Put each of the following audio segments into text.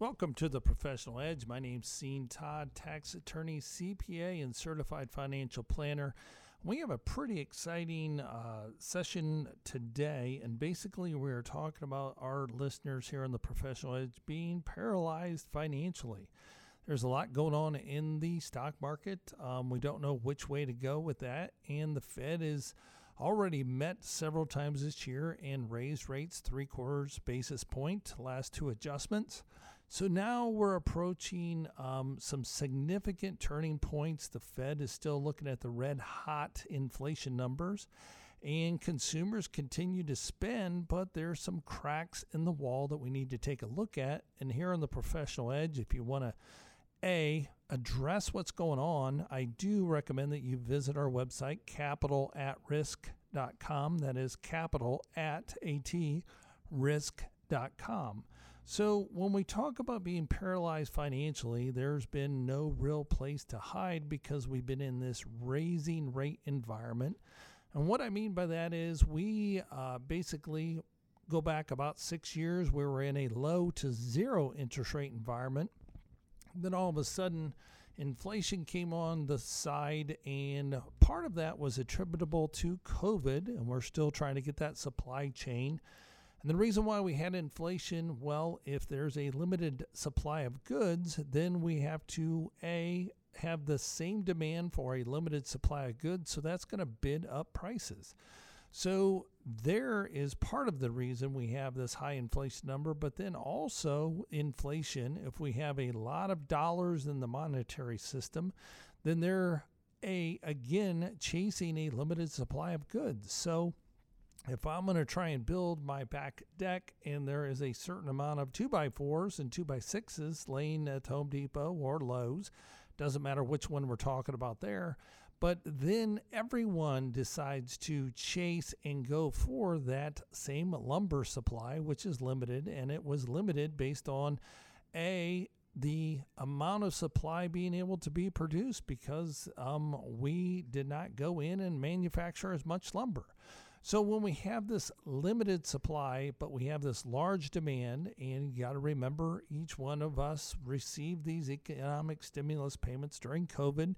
Welcome to the Professional Edge. My name's Sean Todd, tax attorney, CPA, and certified financial planner. We have a pretty exciting uh, session today, and basically, we're talking about our listeners here on the Professional Edge being paralyzed financially. There's a lot going on in the stock market. Um, we don't know which way to go with that, and the Fed is already met several times this year and raised rates three quarters basis point last two adjustments so now we're approaching um, some significant turning points. The Fed is still looking at the red hot inflation numbers, and consumers continue to spend, but there's some cracks in the wall that we need to take a look at. And here on the Professional Edge, if you want to a address what's going on, I do recommend that you visit our website, capitalatrisk.com. That is capital at at risk.com. So, when we talk about being paralyzed financially, there's been no real place to hide because we've been in this raising rate environment. And what I mean by that is we uh, basically go back about six years where we're in a low to zero interest rate environment. Then all of a sudden, inflation came on the side, and part of that was attributable to COVID, and we're still trying to get that supply chain and the reason why we had inflation, well, if there's a limited supply of goods, then we have to A, have the same demand for a limited supply of goods. So that's going to bid up prices. So there is part of the reason we have this high inflation number, but then also inflation, if we have a lot of dollars in the monetary system, then they're a again chasing a limited supply of goods. So if I'm going to try and build my back deck and there is a certain amount of 2x4s and 2x6s laying at Home Depot or Lowe's, doesn't matter which one we're talking about there, but then everyone decides to chase and go for that same lumber supply, which is limited, and it was limited based on a the amount of supply being able to be produced because um, we did not go in and manufacture as much lumber. So when we have this limited supply, but we have this large demand, and you got to remember each one of us received these economic stimulus payments during COVID.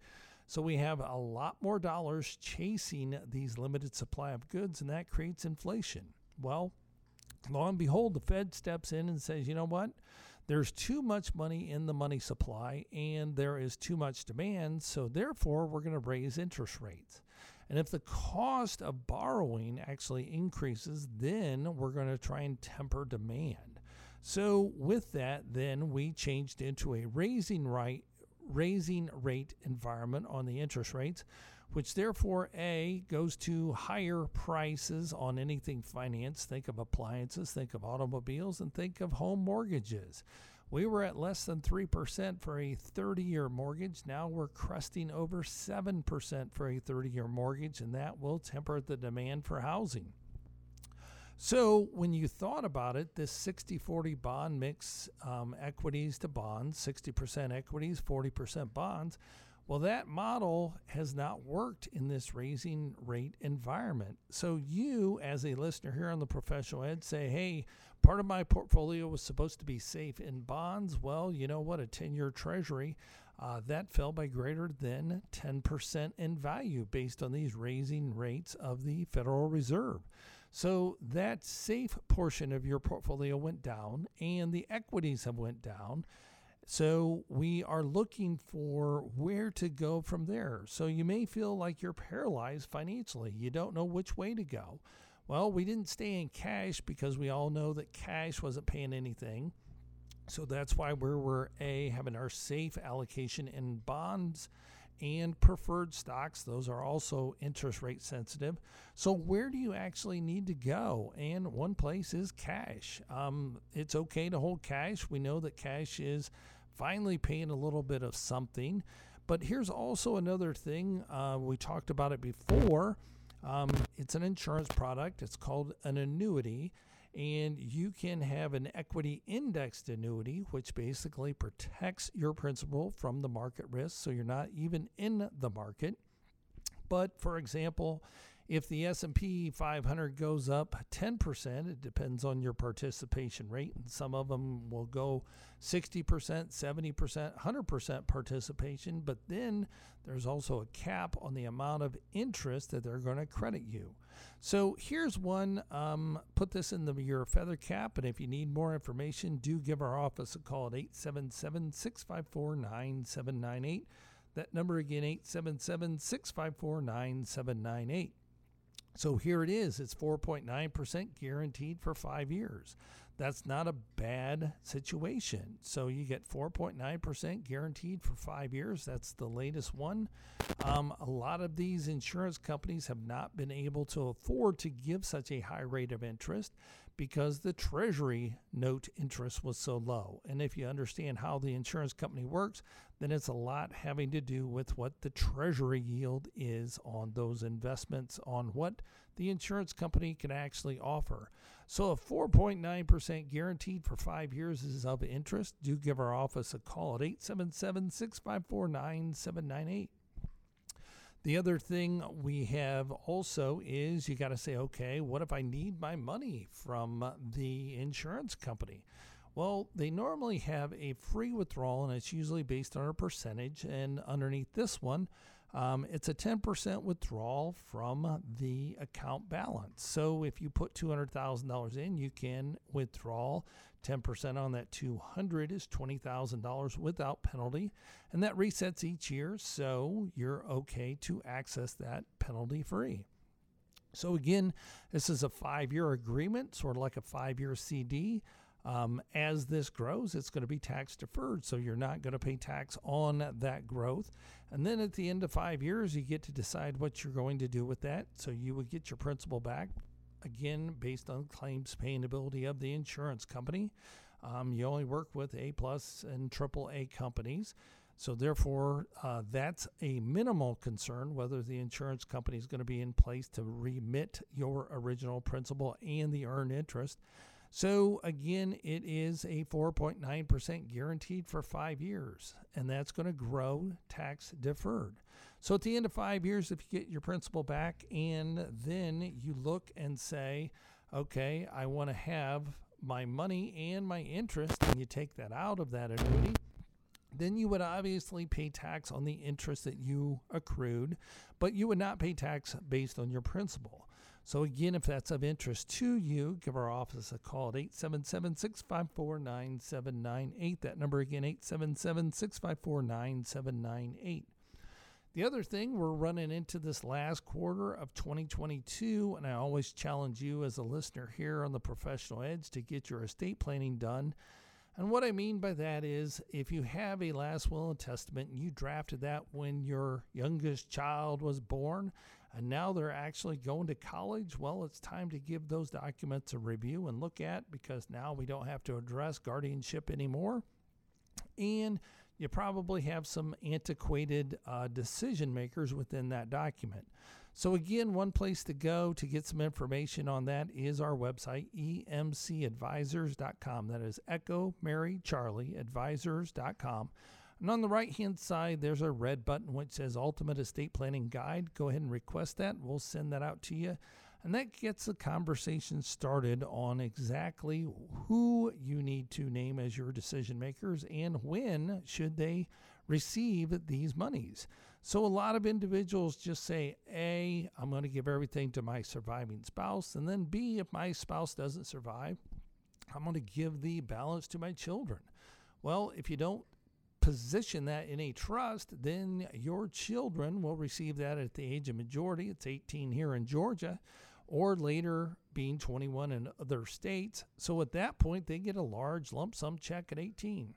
So we have a lot more dollars chasing these limited supply of goods, and that creates inflation. Well, lo and behold, the Fed steps in and says, you know what? There's too much money in the money supply, and there is too much demand. So therefore, we're going to raise interest rates. And if the cost of borrowing actually increases, then we're going to try and temper demand. So with that, then we changed into a raising right raising rate environment on the interest rates, which therefore A goes to higher prices on anything finance. Think of appliances, think of automobiles, and think of home mortgages. We were at less than 3% for a 30 year mortgage. Now we're cresting over 7% for a 30 year mortgage, and that will temper the demand for housing. So, when you thought about it, this 60 40 bond mix, um, equities to bonds, 60% equities, 40% bonds, well, that model has not worked in this raising rate environment. So, you, as a listener here on the Professional Edge, say, hey, part of my portfolio was supposed to be safe in bonds. Well, you know what? A 10 year treasury. Uh, that fell by greater than 10% in value based on these raising rates of the Federal Reserve. So that safe portion of your portfolio went down and the equities have went down. So we are looking for where to go from there. So you may feel like you're paralyzed financially. You don't know which way to go. Well, we didn't stay in cash because we all know that cash wasn't paying anything. So that's why we were a having our safe allocation in bonds and preferred stocks. Those are also interest rate sensitive. So, where do you actually need to go? And one place is cash. Um, it's okay to hold cash. We know that cash is finally paying a little bit of something. But here's also another thing. Uh, we talked about it before. Um, it's an insurance product. It's called an annuity. And you can have an equity indexed annuity, which basically protects your principal from the market risk. So you're not even in the market. But for example, If the S&P 500 goes up 10%, it depends on your participation rate and some of them will go 60%, 70%, 100% participation, but then there's also a cap on the amount of interest that they're going to credit you. So here's one. Um, put this in the, your feather cap, and if you need more information, do give our office a call at 877 654 9798. That number again, 877 654 9798. So here it is. It's 4.9% guaranteed for five years. That's not a bad situation. So you get 4.9% guaranteed for five years. That's the latest one. Um, a lot of these insurance companies have not been able to afford to give such a high rate of interest because the treasury note interest was so low. And if you understand how the insurance company works, then it's a lot having to do with what the treasury yield is on those investments, on what the insurance company can actually offer. So, a 4.9% guaranteed for five years is of interest. Do give our office a call at 877 654 9798. The other thing we have also is you got to say, okay, what if I need my money from the insurance company? Well, they normally have a free withdrawal, and it's usually based on a percentage. And underneath this one, um, it's a 10% withdrawal from the account balance. So if you put $200,000 in, you can withdraw 10% on that 200 is $20,000 without penalty, and that resets each year, so you're okay to access that penalty free. So again, this is a 5-year agreement, sort of like a 5-year CD. Um, as this grows, it's going to be tax deferred, so you're not going to pay tax on that growth. And then at the end of five years, you get to decide what you're going to do with that. So you would get your principal back, again, based on claims paying ability of the insurance company. Um, you only work with A plus and triple A companies. So therefore, uh, that's a minimal concern whether the insurance company is going to be in place to remit your original principal and the earned interest. So again, it is a 4.9% guaranteed for five years, and that's going to grow tax deferred. So at the end of five years, if you get your principal back, and then you look and say, okay, I want to have my money and my interest, and you take that out of that annuity, then you would obviously pay tax on the interest that you accrued, but you would not pay tax based on your principal. So, again, if that's of interest to you, give our office a call at 877 654 9798. That number again, 877 654 9798. The other thing, we're running into this last quarter of 2022, and I always challenge you as a listener here on the Professional Edge to get your estate planning done. And what I mean by that is if you have a last will and testament and you drafted that when your youngest child was born, and now they're actually going to college, well, it's time to give those documents a review and look at because now we don't have to address guardianship anymore. And you probably have some antiquated uh, decision makers within that document. So, again, one place to go to get some information on that is our website, emcadvisors.com. That is Echo Mary Charlie Advisors.com. And on the right hand side, there's a red button which says Ultimate Estate Planning Guide. Go ahead and request that. We'll send that out to you. And that gets the conversation started on exactly who you need to name as your decision makers and when should they receive these monies. So a lot of individuals just say, A, I'm going to give everything to my surviving spouse. And then B, if my spouse doesn't survive, I'm going to give the balance to my children. Well, if you don't position that in a trust, then your children will receive that at the age of majority. It's 18 here in Georgia, or later being 21 in other states. So at that point, they get a large lump sum check at 18.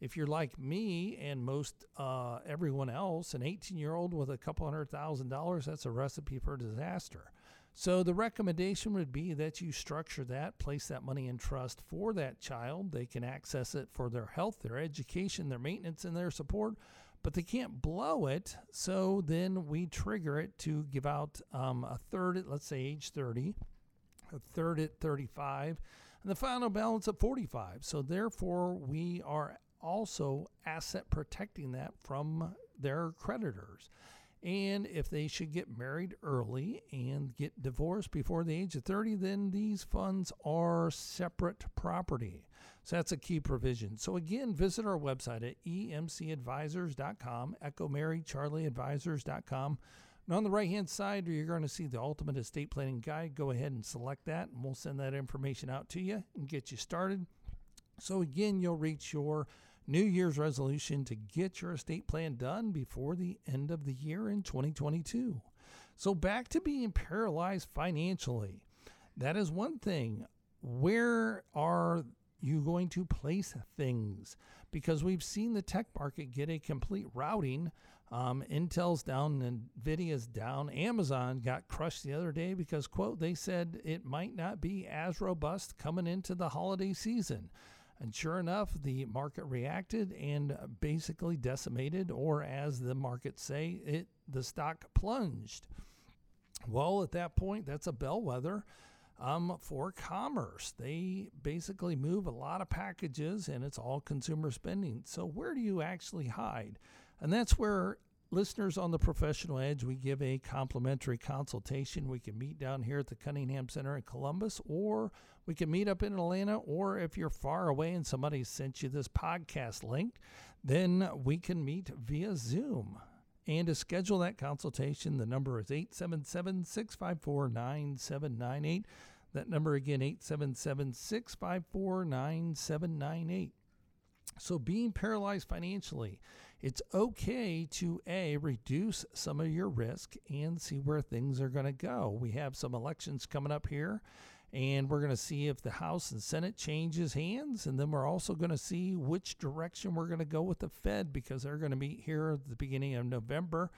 If you're like me and most uh, everyone else, an 18 year old with a couple hundred thousand dollars, that's a recipe for disaster. So the recommendation would be that you structure that, place that money in trust for that child. They can access it for their health, their education, their maintenance, and their support, but they can't blow it. So then we trigger it to give out um, a third at, let's say, age 30, a third at 35, and the final balance at 45. So therefore, we are also asset protecting that from their creditors. And if they should get married early and get divorced before the age of 30, then these funds are separate property. So that's a key provision. So again, visit our website at emcadvisors.com, Echo Mary Charlie Advisors.com. And on the right hand side, you're going to see the Ultimate Estate Planning Guide. Go ahead and select that, and we'll send that information out to you and get you started. So again, you'll reach your New Year's resolution to get your estate plan done before the end of the year in 2022. So, back to being paralyzed financially. That is one thing. Where are you going to place things? Because we've seen the tech market get a complete routing. Um, Intel's down, Nvidia's down. Amazon got crushed the other day because, quote, they said it might not be as robust coming into the holiday season. And sure enough, the market reacted and basically decimated, or as the markets say, it the stock plunged. Well, at that point, that's a bellwether um, for commerce. They basically move a lot of packages, and it's all consumer spending. So where do you actually hide? And that's where listeners on the Professional Edge, we give a complimentary consultation. We can meet down here at the Cunningham Center in Columbus, or we can meet up in Atlanta, or if you're far away and somebody sent you this podcast link, then we can meet via Zoom. And to schedule that consultation, the number is 877 654 9798. That number again, 877 654 9798. So, being paralyzed financially, it's okay to A, reduce some of your risk and see where things are going to go. We have some elections coming up here, and we're going to see if the House and Senate changes hands. And then we're also going to see which direction we're going to go with the Fed because they're going to meet here at the beginning of November.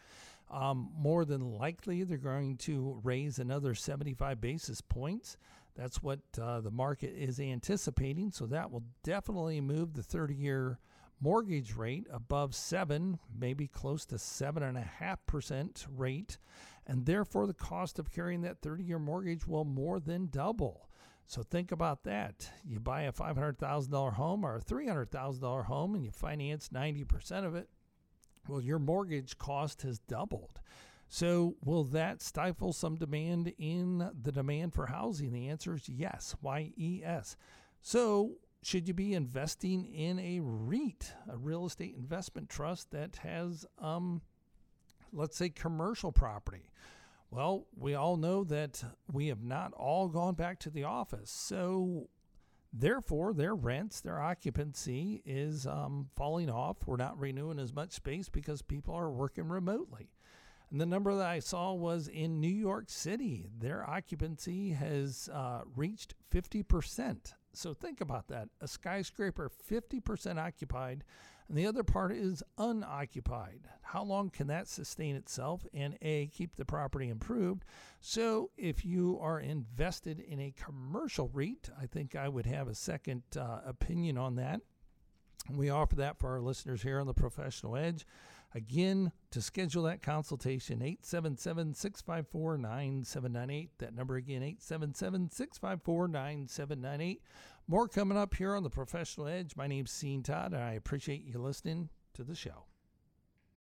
Um, more than likely, they're going to raise another 75 basis points. That's what uh, the market is anticipating. So that will definitely move the 30 year mortgage rate above seven, maybe close to seven and a half percent rate, and therefore the cost of carrying that 30 year mortgage will more than double. So think about that. You buy a $500,000 home or a $300,000 home and you finance 90% of it. Well, your mortgage cost has doubled. So, will that stifle some demand in the demand for housing? The answer is yes. Y E S. So, should you be investing in a REIT, a real estate investment trust that has, um, let's say, commercial property? Well, we all know that we have not all gone back to the office. So, therefore, their rents, their occupancy is um, falling off. We're not renewing as much space because people are working remotely. And the number that I saw was in New York City, their occupancy has uh, reached 50%. So think about that a skyscraper 50% occupied, and the other part is unoccupied. How long can that sustain itself and A, keep the property improved? So if you are invested in a commercial REIT, I think I would have a second uh, opinion on that. We offer that for our listeners here on the Professional Edge. Again, to schedule that consultation, 877 654 9798. That number again, 877 654 9798. More coming up here on the Professional Edge. My name's Sean Todd, and I appreciate you listening to the show.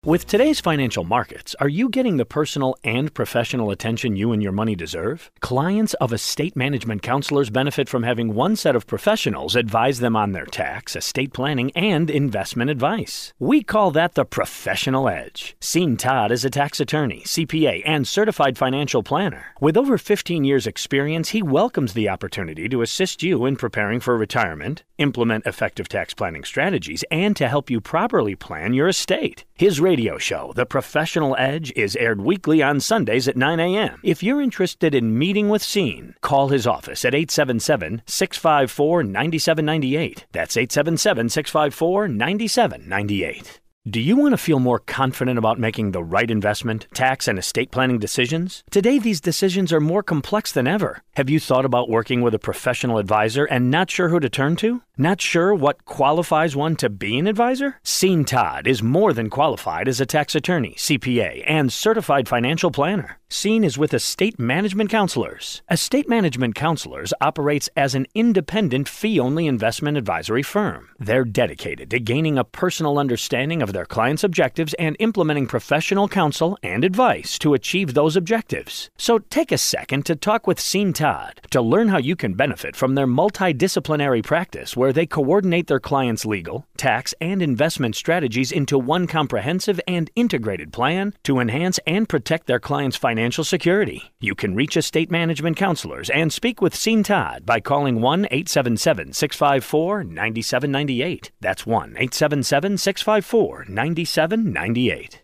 With today's financial markets, are you getting the personal and professional attention you and your money deserve? Clients of estate management counselors benefit from having one set of professionals advise them on their tax, estate planning, and investment advice. We call that the professional edge. Sean Todd is a tax attorney, CPA, and certified financial planner. With over 15 years' experience, he welcomes the opportunity to assist you in preparing for retirement, implement effective tax planning strategies, and to help you properly plan your estate. His radio show, The Professional Edge, is aired weekly on Sundays at 9 a.m. If you're interested in meeting with Sean, call his office at 877 654 9798. That's 877 654 9798. Do you want to feel more confident about making the right investment, tax, and estate planning decisions? Today, these decisions are more complex than ever. Have you thought about working with a professional advisor and not sure who to turn to? Not sure what qualifies one to be an advisor? Sean Todd is more than qualified as a tax attorney, CPA, and certified financial planner. Sean is with Estate Management Counselors. Estate Management Counselors operates as an independent fee only investment advisory firm. They're dedicated to gaining a personal understanding of their clients' objectives and implementing professional counsel and advice to achieve those objectives. So take a second to talk with Sean Todd to learn how you can benefit from their multidisciplinary practice where they coordinate their clients' legal, tax, and investment strategies into one comprehensive and integrated plan to enhance and protect their clients' financial security. You can reach estate management counselors and speak with Sean Todd by calling 1 877 654 9798. That's 1 877 654 9798.